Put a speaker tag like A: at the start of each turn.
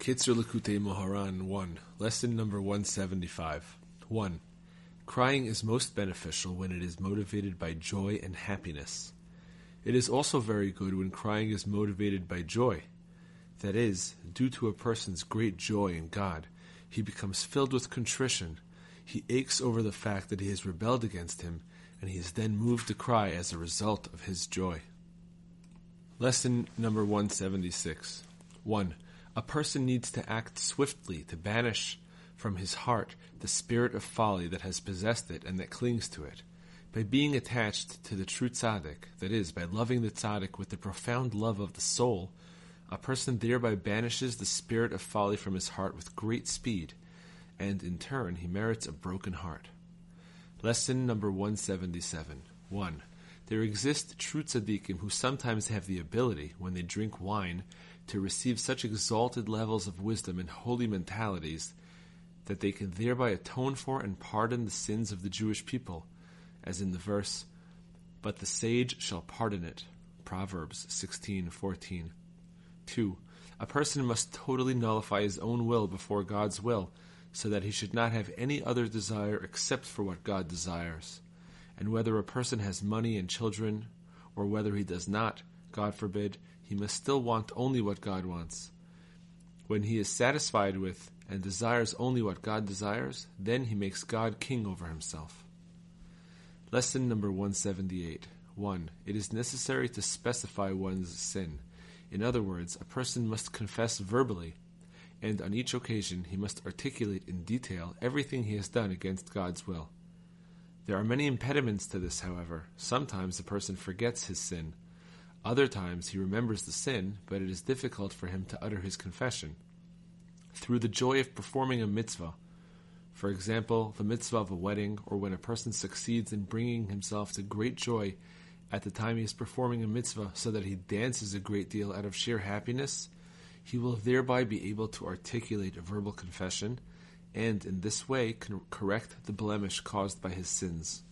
A: Kitzur Likutei Moharan 1, Lesson number 175. 1. Crying is most beneficial when it is motivated by joy and happiness. It is also very good when crying is motivated by joy. That is, due to a person's great joy in God, he becomes filled with contrition. He aches over the fact that he has rebelled against him, and he is then moved to cry as a result of his joy. Lesson number 176. 1. A person needs to act swiftly to banish from his heart the spirit of folly that has possessed it and that clings to it. By being attached to the true tzaddik, that is, by loving the tzaddik with the profound love of the soul, a person thereby banishes the spirit of folly from his heart with great speed, and in turn he merits a broken heart. Lesson number 177 1. There exist true tzaddikim who sometimes have the ability, when they drink wine, to receive such exalted levels of wisdom and holy mentalities that they can thereby atone for and pardon the sins of the Jewish people, as in the verse, But the sage shall pardon it. Proverbs 16:14. 2. A person must totally nullify his own will before God's will, so that he should not have any other desire except for what God desires. And whether a person has money and children, or whether he does not, God forbid, he must still want only what God wants. When he is satisfied with and desires only what God desires, then he makes God king over himself. Lesson number 178. 1. It is necessary to specify one's sin. In other words, a person must confess verbally, and on each occasion he must articulate in detail everything he has done against God's will. There are many impediments to this, however. Sometimes a person forgets his sin, other times he remembers the sin, but it is difficult for him to utter his confession. Through the joy of performing a mitzvah, for example, the mitzvah of a wedding, or when a person succeeds in bringing himself to great joy at the time he is performing a mitzvah so that he dances a great deal out of sheer happiness, he will thereby be able to articulate a verbal confession and in this way correct the blemish caused by his sins.